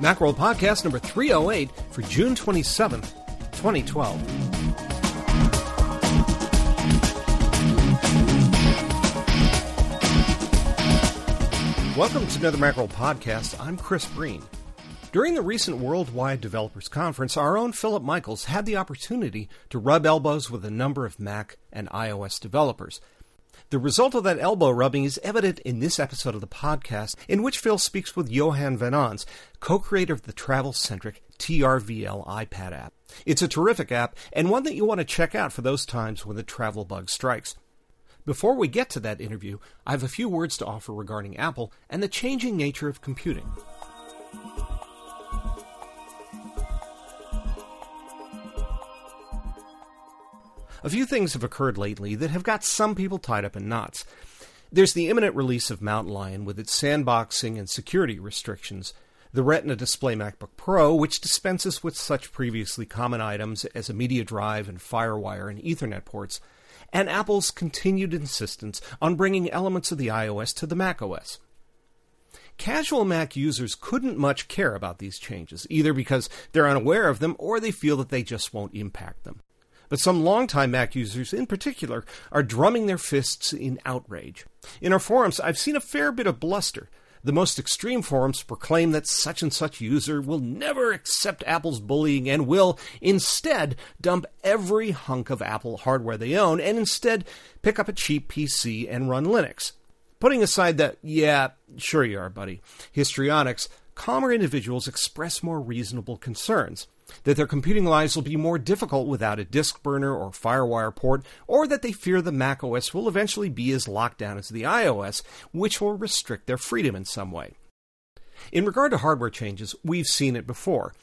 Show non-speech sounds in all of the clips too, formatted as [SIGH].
Macworld Podcast number 308 for June 27th, 2012. Welcome to another Macworld Podcast. I'm Chris Breen. During the recent Worldwide Developers Conference, our own Philip Michaels had the opportunity to rub elbows with a number of Mac and iOS developers. The result of that elbow rubbing is evident in this episode of the podcast, in which Phil speaks with Johan van Ons, co creator of the travel centric TRVL iPad app. It's a terrific app, and one that you want to check out for those times when the travel bug strikes. Before we get to that interview, I have a few words to offer regarding Apple and the changing nature of computing. A few things have occurred lately that have got some people tied up in knots. There's the imminent release of Mountain Lion with its sandboxing and security restrictions, the Retina Display MacBook Pro, which dispenses with such previously common items as a media drive and FireWire and Ethernet ports, and Apple's continued insistence on bringing elements of the iOS to the macOS. Casual Mac users couldn't much care about these changes, either because they're unaware of them or they feel that they just won't impact them. But some longtime Mac users in particular are drumming their fists in outrage. In our forums, I've seen a fair bit of bluster. The most extreme forums proclaim that such and such user will never accept Apple's bullying and will instead dump every hunk of Apple hardware they own and instead pick up a cheap PC and run Linux. Putting aside that, yeah, sure you are, buddy, histrionics, calmer individuals express more reasonable concerns that their computing lives will be more difficult without a disk burner or FireWire port, or that they fear the macOS will eventually be as locked down as the iOS, which will restrict their freedom in some way. In regard to hardware changes, we've seen it before.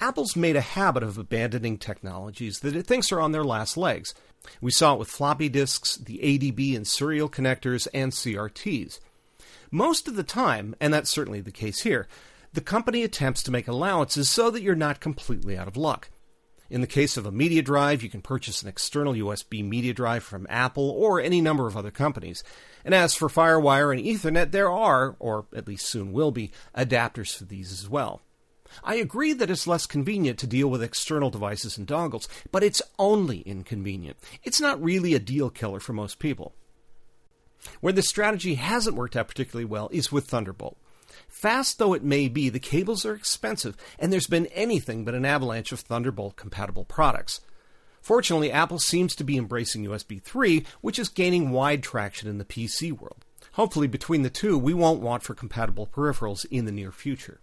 Apple's made a habit of abandoning technologies that it thinks are on their last legs. We saw it with floppy disks, the ADB and serial connectors, and CRTs. Most of the time, and that's certainly the case here, the company attempts to make allowances so that you're not completely out of luck. In the case of a media drive, you can purchase an external USB media drive from Apple or any number of other companies. And as for FireWire and Ethernet, there are, or at least soon will be, adapters for these as well. I agree that it's less convenient to deal with external devices and dongles, but it's only inconvenient. It's not really a deal killer for most people. Where this strategy hasn't worked out particularly well is with Thunderbolt. Fast though it may be, the cables are expensive, and there's been anything but an avalanche of Thunderbolt compatible products. Fortunately, Apple seems to be embracing USB 3, which is gaining wide traction in the PC world. Hopefully, between the two, we won't want for compatible peripherals in the near future.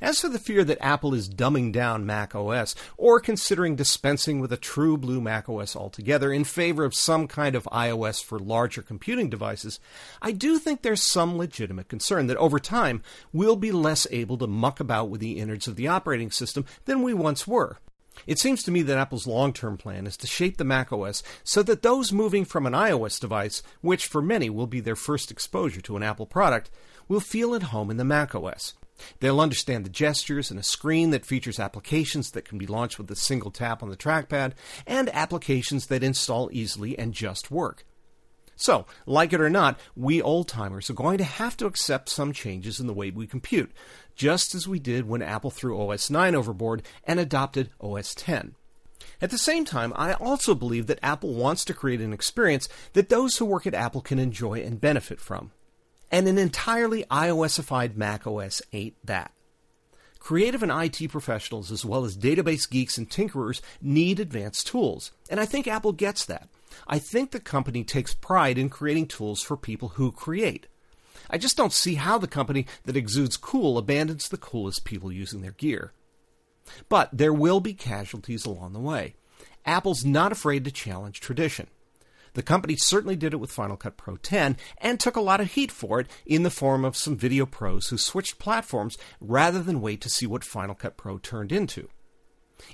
As for the fear that Apple is dumbing down Mac OS or considering dispensing with a true blue Mac OS altogether in favor of some kind of iOS for larger computing devices, I do think there's some legitimate concern that over time we'll be less able to muck about with the innards of the operating system than we once were. It seems to me that Apple's long term plan is to shape the Mac OS so that those moving from an iOS device, which for many will be their first exposure to an Apple product, will feel at home in the Mac OS. They'll understand the gestures and a screen that features applications that can be launched with a single tap on the trackpad, and applications that install easily and just work. So, like it or not, we old timers are going to have to accept some changes in the way we compute, just as we did when Apple threw OS 9 overboard and adopted OS 10. At the same time, I also believe that Apple wants to create an experience that those who work at Apple can enjoy and benefit from and an entirely iOSified macOS ain't that. Creative and IT professionals, as well as database geeks and tinkerers, need advanced tools, and I think Apple gets that. I think the company takes pride in creating tools for people who create. I just don't see how the company that exudes cool abandons the coolest people using their gear. But there will be casualties along the way. Apple's not afraid to challenge tradition. The company certainly did it with Final Cut Pro 10 and took a lot of heat for it in the form of some video pros who switched platforms rather than wait to see what Final Cut Pro turned into.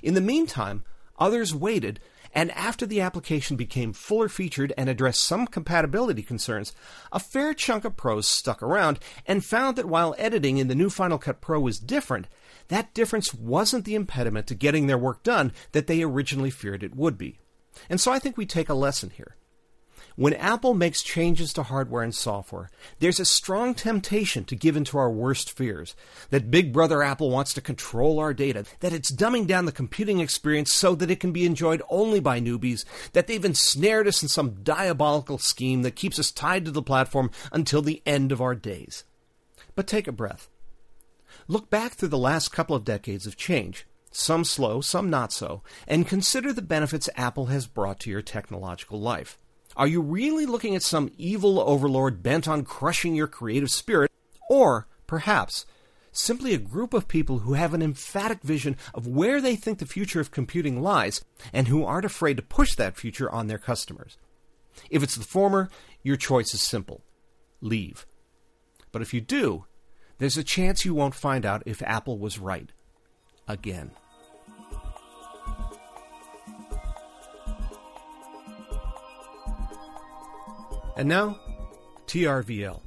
In the meantime, others waited, and after the application became fuller featured and addressed some compatibility concerns, a fair chunk of pros stuck around and found that while editing in the new Final Cut Pro was different, that difference wasn't the impediment to getting their work done that they originally feared it would be. And so I think we take a lesson here. When Apple makes changes to hardware and software, there's a strong temptation to give in to our worst fears. That Big Brother Apple wants to control our data, that it's dumbing down the computing experience so that it can be enjoyed only by newbies, that they've ensnared us in some diabolical scheme that keeps us tied to the platform until the end of our days. But take a breath. Look back through the last couple of decades of change, some slow, some not so, and consider the benefits Apple has brought to your technological life. Are you really looking at some evil overlord bent on crushing your creative spirit? Or, perhaps, simply a group of people who have an emphatic vision of where they think the future of computing lies and who aren't afraid to push that future on their customers? If it's the former, your choice is simple leave. But if you do, there's a chance you won't find out if Apple was right. Again. And now, TRVL.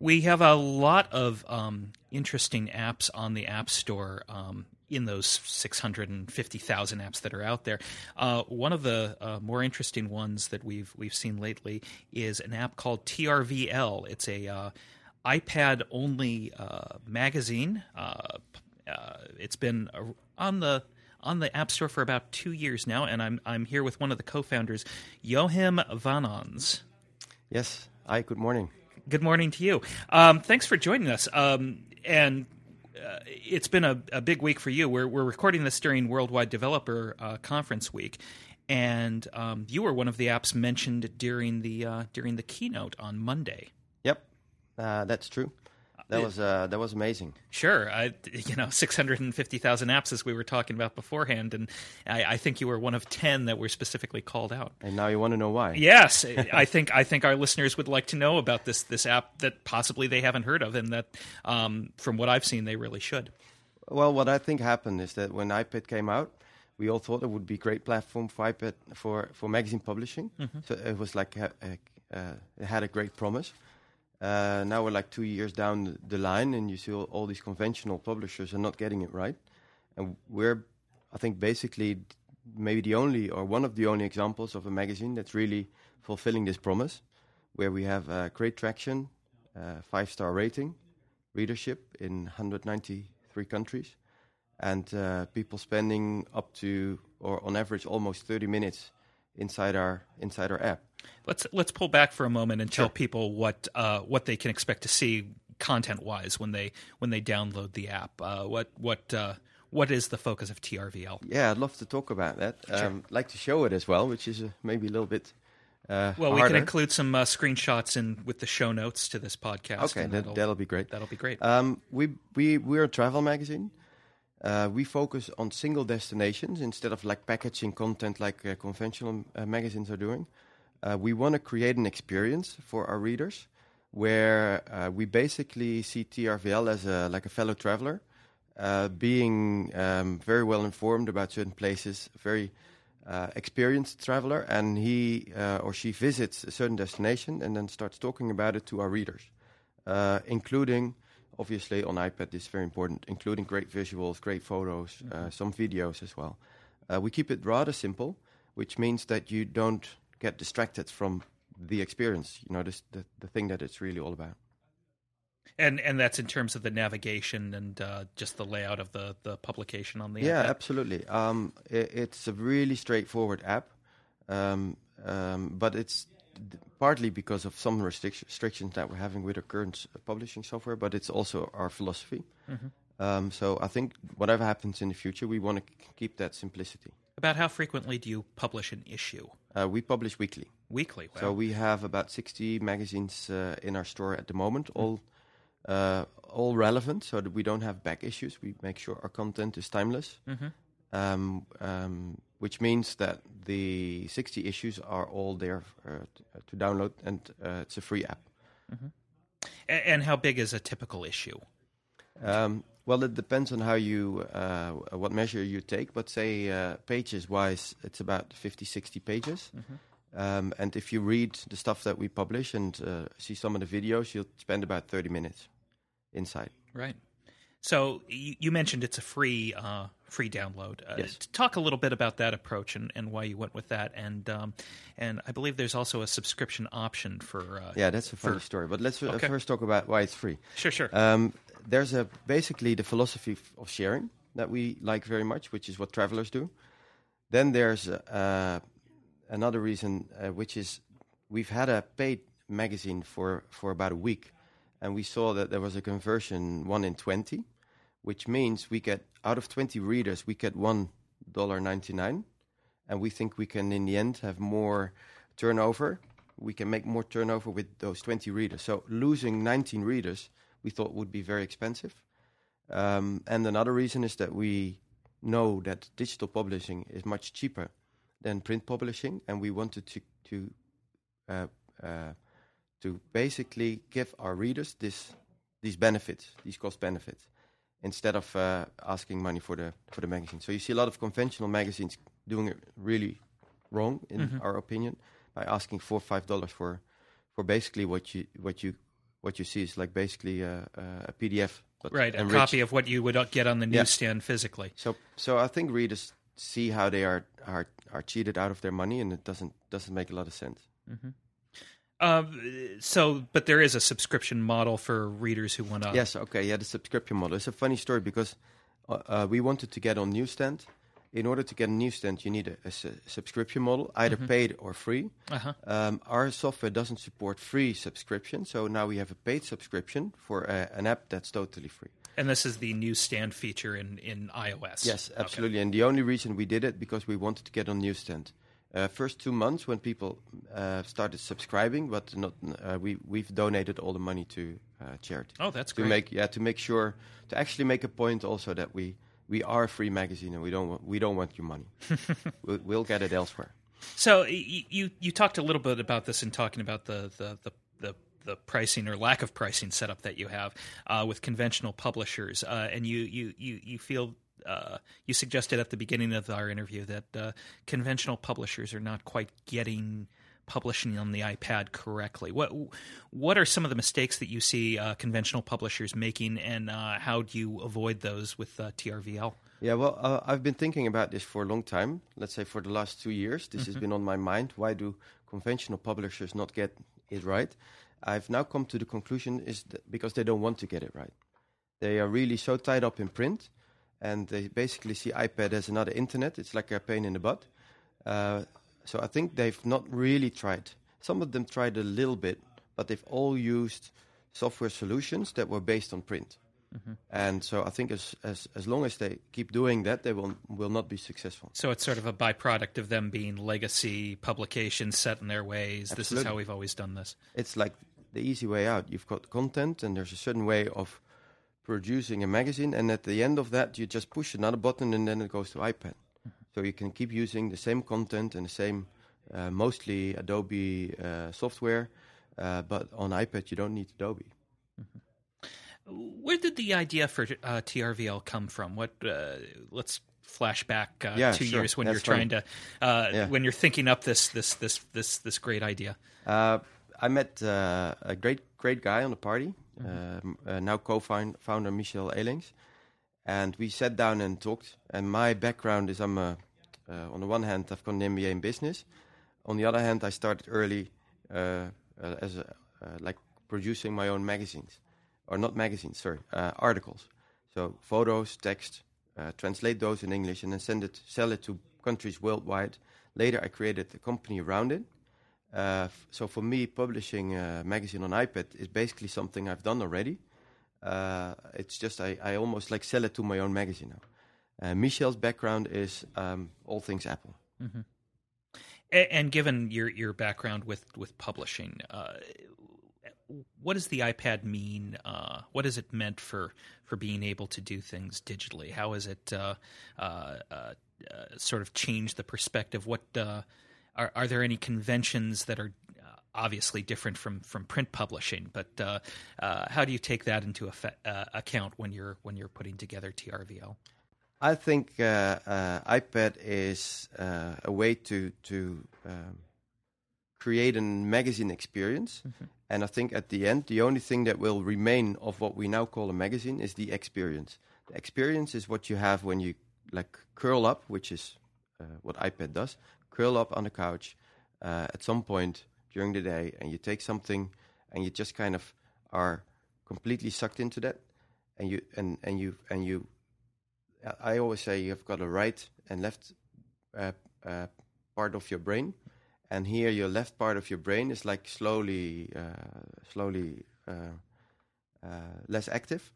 We have a lot of um, interesting apps on the App Store um, in those 650,000 apps that are out there. Uh, one of the uh, more interesting ones that we've we've seen lately is an app called TRVL. It's a uh, iPad only uh, magazine. Uh, uh, it's been on the on the App Store for about two years now, and I'm I'm here with one of the co-founders, Joachim van Ons. Yes. Hi. Good morning. Good morning to you. Um, thanks for joining us. Um, and uh, it's been a, a, big week for you. We're we're recording this during Worldwide Developer uh, Conference Week, and um, you were one of the apps mentioned during the uh, during the keynote on Monday. Yep, uh, that's true. That was uh, that was amazing. Sure, I you know [LAUGHS] six hundred and fifty thousand apps as we were talking about beforehand, and I, I, think you were one of ten that were specifically called out. And now you want to know why? Yes, [LAUGHS] I think I think our listeners would like to know about this this app that possibly they haven't heard of, and that um, from what I've seen they really should. Well, what I think happened is that when iPad came out, we all thought it would be a great platform for iPad for for magazine publishing. Mm-hmm. So it was like a, a, uh, it had a great promise. Uh, now we're like two years down the line, and you see all, these conventional publishers are not getting it right. And we're, I think, basically maybe the only or one of the only examples of a magazine that's really fulfilling this promise, where we have uh, great traction, uh, five star rating, readership in 193 countries, and uh, people spending up to or on average almost 30 minutes inside our inside our app. Let's let's pull back for a moment and tell people what uh, what they can expect to see content wise when they when they download the app. Uh, what what uh, what is the focus of TRVL? Yeah, I'd love to talk about that. Sure. Um, like to show it as well, which is uh, maybe a little bit. Uh, well, harder. we can include some uh, screenshots in with the show notes to this podcast. Okay, that, that'll, that'll, be great. That'll be great. Um, we we we're a travel magazine. Uh, we focus on single destinations instead of like packaging content like uh, conventional uh, magazines are doing. Uh, we want to create an experience for our readers where uh, we basically see TRVL as a like a fellow traveler, uh, being um, very well informed about certain places, very experienced traveler, and he or she visits a certain destination and then starts talking about it to our readers, including obviously on iPad this is very important, including great visuals, great photos, uh, mm-hmm. uh, some videos as well. Uh, we keep it rather simple, which means that you don't get distracted from the experience. You know, this, the the thing that it's really all about. And and that's in terms of the navigation and uh, just the layout of the the publication on the yeah, iPad. absolutely. Um, it, it's a really straightforward app, um, um, but it's partly because of some restrictions that we're having with our current uh, publishing software, but it's also our philosophy. Mm-hmm. Um, so I think whatever happens in the future, we want to c- keep that simplicity. About how frequently do you publish an issue? Uh, we publish weekly. Weekly. Wow. So we have about sixty magazines uh, in our store at the moment, mm-hmm. all uh, all relevant, so that we don't have back issues. We make sure our content is timeless. Mm-hmm. Um, um, which means that the 60 issues are all there uh, to download, and uh, it's a free app. Mm-hmm. And how big is a typical issue? Um, well, it depends on how you, uh, what measure you take, but say uh, pages wise, it's about 50, 60 pages. Mm-hmm. Um, and if you read the stuff that we publish and uh, see some of the videos, you'll spend about 30 minutes inside. Right. So you mentioned it's a free uh, free download. Uh, Yes. Talk a little bit about that approach and, and why you went with that, and um, and I believe there's also a subscription option for. Uh, Yeah, that's a funny For- story. But let's uh, Okay. first talk about why it's free. Sure, sure. Um, there's a basically the philosophy of sharing that we like very much, which is what travelers do. Then there's uh, another reason, uh, which is we've had a paid magazine for for about a week, and we saw that there was a conversion one in twenty, which means we get out of twenty readers we get one dollar ninety nine, and we think we can in the end have more turnover. We can make more turnover with those twenty readers. So losing nineteen readers we thought would be very expensive. Um, and another reason is that we know that digital publishing is much cheaper than print publishing, and we wanted to to uh, uh, to basically give our readers this these benefits, these cost benefits, instead of uh, asking money for the for the magazine. So you see a lot of conventional magazines doing it really wrong, in our opinion, by asking four or five dollars for for basically what you what you what you see is like basically a, a PDF, right, a copy of what you would uh, get on the Yeah. newsstand physically. So so I think readers see how they are are are cheated out of their money, and it doesn't doesn't make a lot of sense. Uh, so, but there is a subscription model for readers who want to. Yes, okay, yeah, the subscription model. It's a funny story because uh, uh, we wanted to get on newsstand. In order to get a newsstand, you need a, a su- subscription model, either paid or free. Uh-huh. Um, our software doesn't support free subscription, so now we have a paid subscription for uh, an app that's totally free. And this is the newsstand feature in, in iOS. Yes, Okay. absolutely. And the only reason we did it because we wanted to get on newsstand. Uh, first two months when people uh, started subscribing, but not uh, we we've donated all the money to uh, charity Oh, that's to great. make yeah to make sure to actually make a point also that we we are a free magazine and we don't want, we don't want your money. [LAUGHS] we'll, we'll get it elsewhere. So y- you you talked a little bit about this in talking about the the the, the the pricing or lack of pricing setup that you have uh, with conventional publishers, uh, and you you you you feel. Uh, you suggested at the beginning of our interview that uh, conventional publishers are not quite getting publishing on the iPad correctly. What what are some of the mistakes that you see uh, conventional publishers making, and uh, how do you avoid those with uh, TRVL? Yeah, well, uh, I've been thinking about this for a long time. Let's say for the last two years, this Mm-hmm. has been on my mind. Why do conventional publishers not get it right? I've now come to the conclusion is because they don't want to get it right. They are really so tied up in print, and they basically see iPad as another internet. It's like a pain in the butt. Uh, so I think they've not really tried. Some of them tried a little bit, but they've all used software solutions that were based on print. And so I think as, as as long as they keep doing that, they will will not be successful. So it's sort of a byproduct of them being legacy publications set in their ways. This is how we've always done this. It's like the easy way out. You've got content, and there's a certain way of producing a magazine, and at the end of that, you just push another button, and then it goes to iPad. So you can keep using the same content and the same, uh, mostly Adobe uh, software, uh, but on iPad you don't need Adobe. Where did the idea for uh, TRVL come from? What? Uh, let's flash back uh, Yeah, two sure. years when That's you're trying to uh, Yeah. when you're thinking up this this this this this great idea. Uh, I met uh, a great great guy on a party, um, uh, now co-founder Michel Elings, and we sat down and talked. And my background is I'm a, uh, on the one hand I've got an MBA in business, on the other hand I started early uh, uh, as a, like producing my own magazines, or not magazines, sorry, articles. So photos, text, translate those in English, and then send it, sell it to countries worldwide. Later, I created a company around it. Uh, f- so for me, publishing a magazine on iPad is basically something I've done already. Uh, it's just I, I almost like sell it to my own magazine now. Uh, Michel's background is um, all things Apple. A- And given your your background with with publishing, uh, what does the iPad mean? Uh, what is it meant for for being able to do things digitally? How has it uh, uh, uh, uh, sort of changed the perspective? What uh, are are there any conventions that are uh, obviously different from from print publishing? But uh, uh, how do you take that into effe- uh, account when you're when you're putting together TRVL? I think uh, uh, iPad is uh, a way to to um, create a magazine experience, and I think at the end, the only thing that will remain of what we now call a magazine is the experience. The experience is what you have when you like curl up, which is uh, what iPad does. Curl up on the couch uh, at some point during the day, and you take something, and you just kind of are completely sucked into that, and you and and you and you. I always say you've got a right and left uh, uh, part of your brain, and here your left part of your brain is like slowly, uh, slowly uh, uh, less active.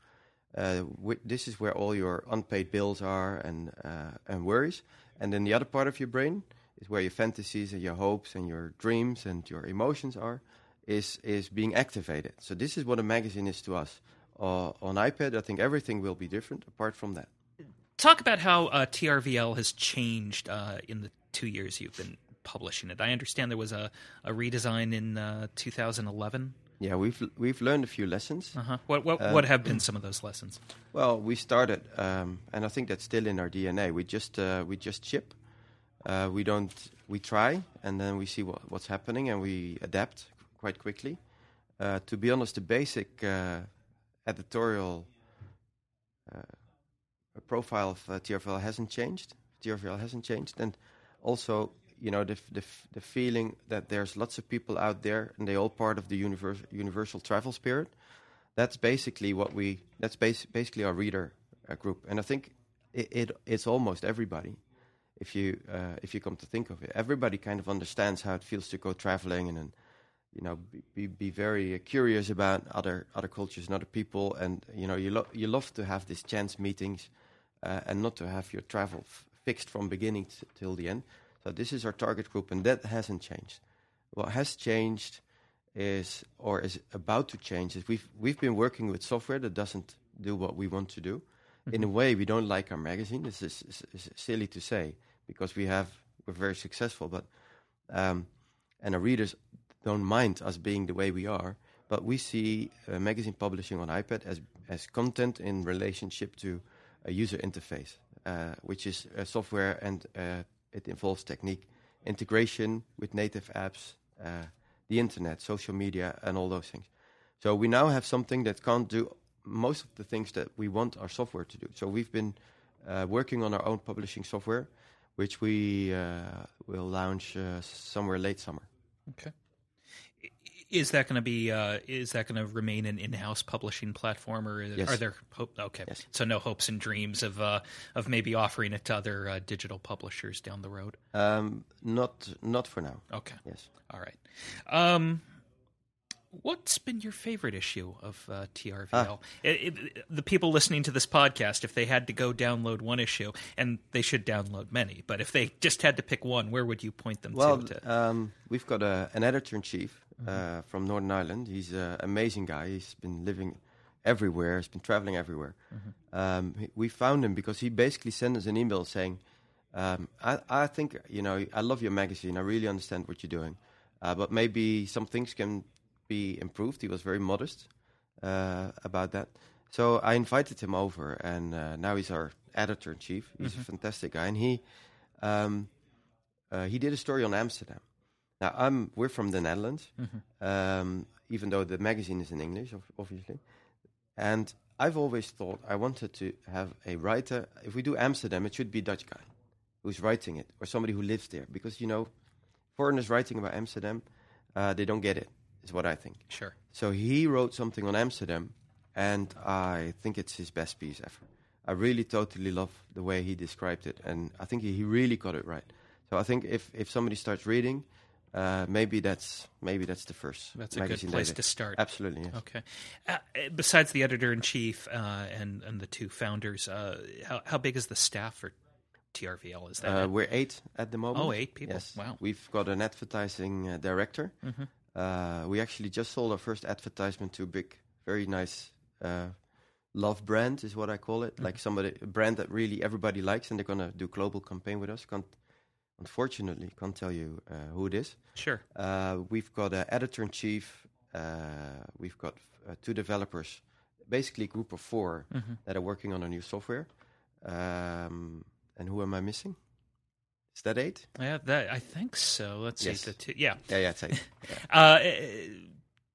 This is where all your unpaid bills are and and worries, and then the other part of your brain is where your fantasies and your hopes and your dreams and your emotions are, is is being activated. So this is what a magazine is to us. Uh, on iPad, I think everything will be different apart from that. Talk about how uh, TRVL has changed uh, in the two years you've been publishing it. I understand there was a, a redesign in uh, 2011. Yeah, we've we've learned a few lessons. Uh-huh. What what, what have been some of those lessons? Well, we started, um, and I think that's still in our DNA. We just uh, we just ship. Uh, we don't we try, and then we see what, what's happening, and we adapt quite quickly. Uh, to be honest, the basic uh, editorial uh, profile of uh, TRVL hasn't changed. TRVL hasn't changed, and also you know the, the the feeling that there's lots of people out there and they all part of the universe, universal travel spirit. That's basically what we. That's bas- basically our reader uh, group, and I think it, it, it's almost everybody. If you uh, if you come to think of it, everybody kind of understands how it feels to go traveling and, and you know be be very curious about other other cultures and other people, and you know you lo- you love to have these chance meetings, uh, and not to have your travel f- fixed from beginning t- till the end. So this is our target group, and that hasn't changed. What has changed is, or is about to change, is we've we've been working with software that doesn't do what we want to do. Mm-hmm. In a way, we don't like our magazine. This is, is, is, silly to say because we have we're very successful, but um, and our readers don't mind us being the way we are. But we see uh, magazine publishing on iPad as as content in relationship to a user interface, uh, which is uh, software and uh, it involves technique, integration with native apps, uh, the internet, social media, and all those things. So we now have something that can't do most of the things that we want our software to do. So we've been uh, working on our own publishing software, which we uh, will launch uh, somewhere late summer. Okay is that going to be uh, is that going to remain an in-house publishing platform or yes. are there hope okay yes. so no hopes and dreams of uh, of maybe offering it to other uh, digital publishers down the road um, not not for now okay yes all right um, What's been your favorite issue of uh, TRVL? Ah. It, it, the people listening to this podcast, if they had to go download one issue, and they should download many, but if they just had to pick one, where would you point them well, to? Well, um, we've got a, an editor in chief mm-hmm. uh, from Northern Ireland. He's an amazing guy. He's been living everywhere. He's been traveling everywhere. Mm-hmm. Um, we found him because he basically sent us an email saying, um, I, I, think you know I love your magazine. I really understand what you're doing, uh, but maybe some things can be improved. He was very modest uh, about that. So I invited him over, and uh, now he's our editor in chief. He's mm-hmm. a fantastic guy, and he um, uh, he did a story on Amsterdam. Now I'm we're from the Netherlands, mm-hmm. um, even though the magazine is in English, obviously. And I've always thought I wanted to have a writer. If we do Amsterdam, it should be a Dutch guy who's writing it, or somebody who lives there, because you know, foreigners writing about Amsterdam, uh, they don't get it. Is what I think. Sure. So he wrote something on Amsterdam, and I think it's his best piece ever. I really totally love the way he described it, and I think he, really got it right. So I think if, if somebody starts reading, uh, maybe that's maybe that's the first. That's a good place to start. Absolutely. Yes. Okay. Uh, besides the editor in chief uh, and and the two founders, uh, how how big is the staff for TRVL? Is that uh, we're eight at the moment? Oh, eight people. Yes. Wow. We've got an advertising uh, director. Mm-hmm. We actually just sold our first advertisement to a big, very nice uh, love brand is what I call it. Mm-hmm. Like somebody a brand that really everybody likes, and they're gonna do global campaign with us. Can't unfortunately can't tell you uh, who it is. Sure. Uh, we've got an editor in chief. Uh, we've got uh, two developers, basically a group of 4 mm-hmm. that are working on a new software. Um, and who am I missing? Is that eight? Yeah, that I think so. Let's yes. see. The two, yeah, yeah, yeah, it's eight. [LAUGHS] Yeah. Uh,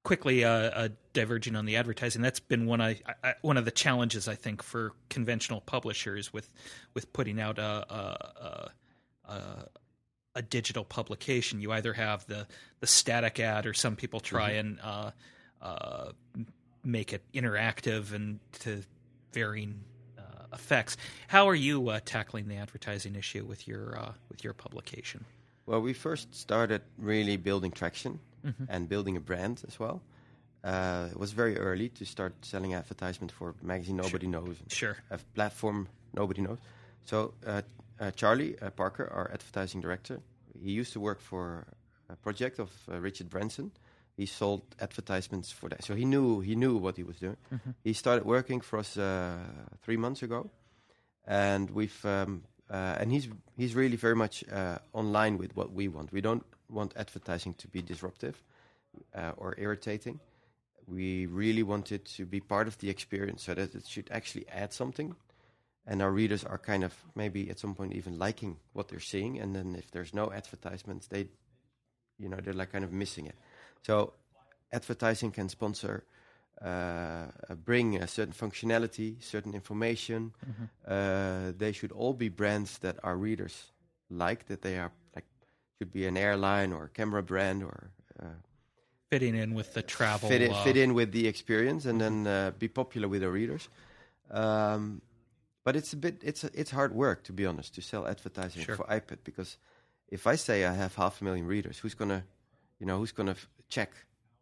quickly uh, uh, diverging on the advertising, that's been one I, I, one of the challenges I think for conventional publishers with with putting out a a, a, a digital publication. You either have the the static ad, or some people try mm-hmm. and uh, uh, make it interactive and to varying effects. How are you uh, tackling the advertising issue with your with your publication? Well, we first started really building traction mm-hmm. and building a brand as well. Uh, it was very early to start selling advertisement for a magazine nobody sure. knows, sure, a platform nobody knows. So uh, uh, Charlie uh, Parker, our advertising director, he used to work for a project of uh, Richard Branson. He sold advertisements for that, so he knew he knew what he was doing. Mm-hmm. He started working for us uh, three months ago, and we've um, and he's he's really very much online with what we want. We don't want advertising to be disruptive uh, or irritating. We really want it to be part of the experience so that it should actually add something. And our readers are kind of maybe at some point even liking what they're seeing. And then if there's no advertisements, they, you know, they're like kind of missing it. So advertising can sponsor, uh, bring a certain functionality, certain information. Mm-hmm. Uh, they should all be brands that our readers like, that they are could be an airline or a camera brand or uh, fitting in with the travel fit in, uh, fit in with the experience and then uh, be popular with our readers um, but it's a bit it's a, it's hard work to be honest to sell advertising sure. for ipad because if i say i have half a million readers who's gonna you know who's gonna f- check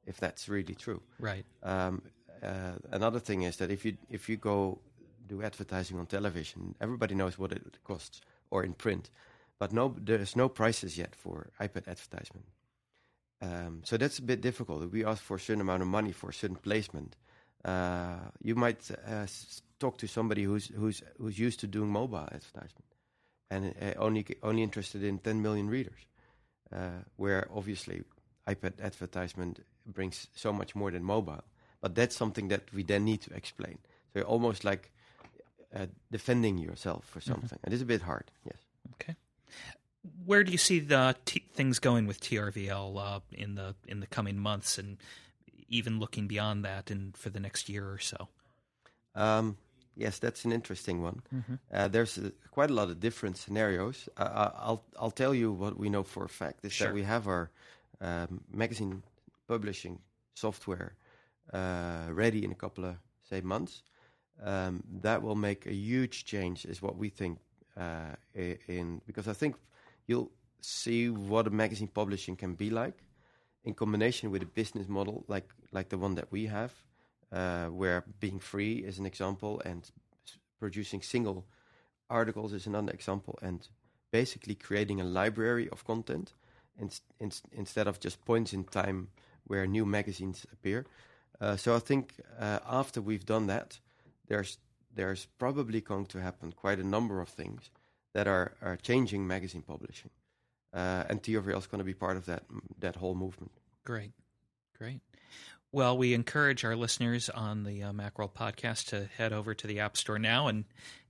if that's really true right um, uh, another thing is that if you if you go do advertising on television everybody knows what it costs or in print but no, there's no prices yet for iPad advertisement. Um, so that's a bit difficult. We ask for a certain amount of money for a certain placement. Uh, you might uh, talk to somebody who's who's who's used to doing mobile advertisement and uh, only only interested in 10 million readers, uh, where obviously iPad advertisement brings so much more than mobile. But that's something that we then need to explain. So almost like uh, defending yourself for mm-hmm. something. Mm-hmm. It is a bit hard. Yes. Okay where do you see the t- things going with TRVL uh, in the in the coming months, and even looking beyond that, and for the next year or so? Um, yes, that's an interesting one. Mm-hmm. Uh, there's uh, quite a lot of different scenarios. Uh, I'll I'll tell you what we know for a fact is sure. that we have our um, magazine publishing software uh, ready in a couple of say months. Um, that will make a huge change, is what we think. Uh, in because I think you'll see what a magazine publishing can be like in combination with a business model like like the one that we have, uh, where being free is an example and producing single articles is another example, and basically creating a library of content in, in, instead of just points in time where new magazines appear. Uh, so I think uh, after we've done that, there's there's probably going to happen quite a number of things that are, are changing magazine publishing. Uh, and TRVL is going to be part of that that whole movement. Great, great. Well, we encourage our listeners on the uh, podcast to head over to the App Store now and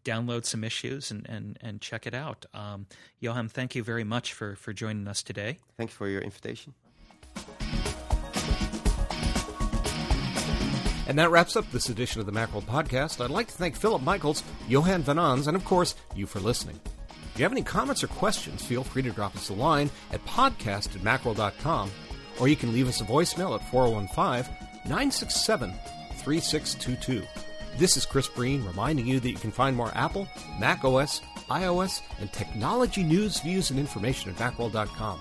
download some issues and, and, and check it out. Um, Johan, thank you very much for, for joining us today. Thanks for your invitation. And that wraps up this edition of the Macworld Podcast. I'd like to thank Philip Michaels, Johan Van Ons, and of course, you for listening. If you have any comments or questions, feel free to drop us a line at podcast at macworld.com, or you can leave us a voicemail at 415 967 3622. This is Chris Breen reminding you that you can find more Apple, Mac OS, iOS, and technology news, views, and information at macworld.com.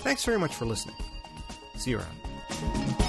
Thanks very much for listening. See you around.